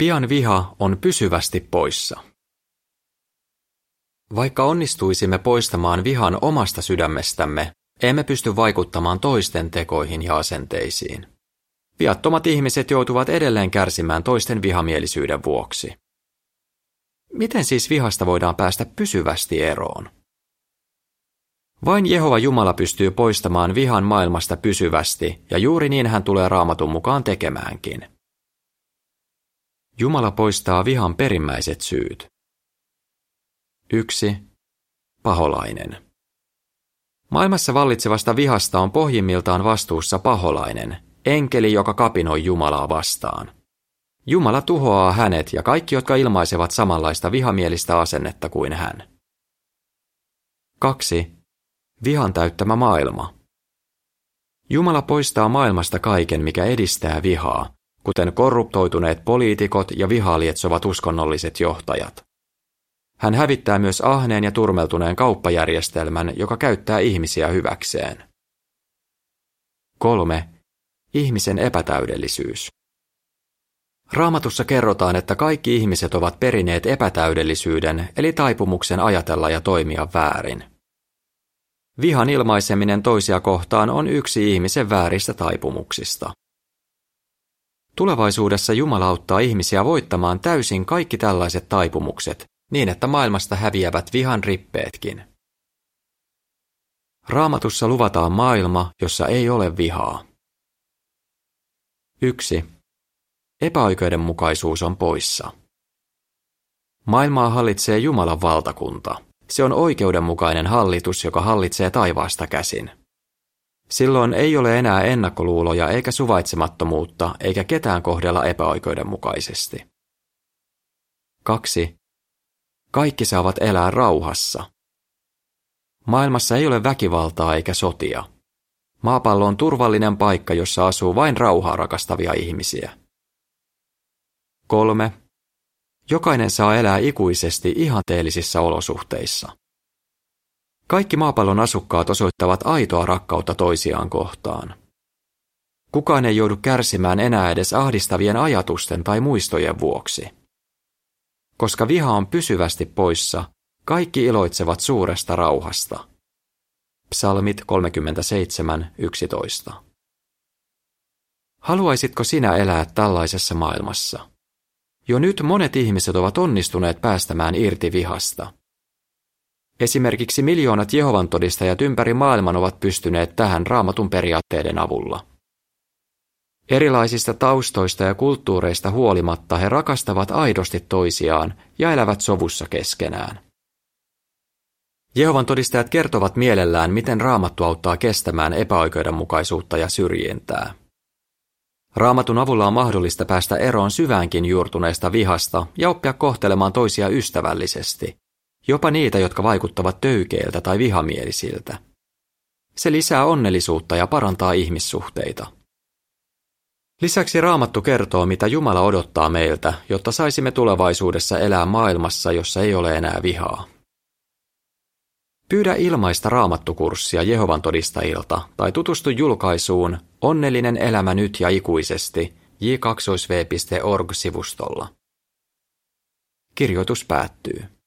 Pian viha on pysyvästi poissa. Vaikka onnistuisimme poistamaan vihan omasta sydämestämme, emme pysty vaikuttamaan toisten tekoihin ja asenteisiin. Viattomat ihmiset joutuvat edelleen kärsimään toisten vihamielisyyden vuoksi. Miten siis vihasta voidaan päästä pysyvästi eroon? Vain Jehova Jumala pystyy poistamaan vihan maailmasta pysyvästi, ja juuri niin hän tulee raamatun mukaan tekemäänkin. Jumala poistaa vihan perimmäiset syyt. 1. Paholainen. Maailmassa vallitsevasta vihasta on pohjimmiltaan vastuussa paholainen, enkeli, joka kapinoi Jumalaa vastaan. Jumala tuhoaa hänet ja kaikki, jotka ilmaisevat samanlaista vihamielistä asennetta kuin hän. 2. Vihan täyttämä maailma. Jumala poistaa maailmasta kaiken, mikä edistää vihaa, kuten korruptoituneet poliitikot ja vihaa lietsovat uskonnolliset johtajat. Hän hävittää myös ahneen ja turmeltuneen kauppajärjestelmän, joka käyttää ihmisiä hyväkseen. 3. Ihmisen epätäydellisyys. Raamatussa kerrotaan, että kaikki ihmiset ovat perineet epätäydellisyyden, eli taipumuksen ajatella ja toimia väärin. Vihan ilmaiseminen toisia kohtaan on yksi ihmisen vääristä taipumuksista. Tulevaisuudessa Jumala auttaa ihmisiä voittamaan täysin kaikki tällaiset taipumukset, niin että maailmasta häviävät vihan rippeetkin. Raamatussa luvataan maailma, jossa ei ole vihaa. 1. Epäoikeudenmukaisuus on poissa. Maailmaa hallitsee Jumalan valtakunta. Se on oikeudenmukainen hallitus, joka hallitsee taivaasta käsin. Silloin ei ole enää ennakkoluuloja eikä suvaitsemattomuutta, eikä ketään kohdella epäoikeudenmukaisesti. 2. Kaikki saavat elää rauhassa. Maailmassa ei ole väkivaltaa eikä sotia. Maapallo on turvallinen paikka, jossa asuu vain rauhaa rakastavia ihmisiä. 3. Jokainen saa elää ikuisesti ihanteellisissa olosuhteissa. Kaikki maapallon asukkaat osoittavat aitoa rakkautta toisiaan kohtaan. Kukaan ei joudu kärsimään enää edes ahdistavien ajatusten tai muistojen vuoksi. Koska viha on pysyvästi poissa, kaikki iloitsevat suuresta rauhasta. Psalmit 37.11. Haluaisitko sinä elää tällaisessa maailmassa? Jo nyt monet ihmiset ovat onnistuneet päästämään irti vihasta. Esimerkiksi miljoonat Jehovan todistajat ympäri maailman ovat pystyneet tähän raamatun periaatteiden avulla. Erilaisista taustoista ja kulttuureista huolimatta he rakastavat aidosti toisiaan ja elävät sovussa keskenään. Jehovan todistajat kertovat mielellään, miten raamattu auttaa kestämään epäoikeudenmukaisuutta ja syrjintää. Raamatun avulla on mahdollista päästä eroon syväänkin juurtuneesta vihasta ja oppia kohtelemaan toisia ystävällisesti, jopa niitä, jotka vaikuttavat töykeiltä tai vihamielisiltä. Se lisää onnellisuutta ja parantaa ihmissuhteita. Lisäksi Raamattu kertoo, mitä Jumala odottaa meiltä, jotta saisimme tulevaisuudessa elää maailmassa, jossa ei ole enää vihaa. Pyydä ilmaista raamattukurssia Jehovan todistajilta tai tutustu julkaisuun Onnellinen elämä nyt ja ikuisesti j2v.org-sivustolla. Kirjoitus päättyy.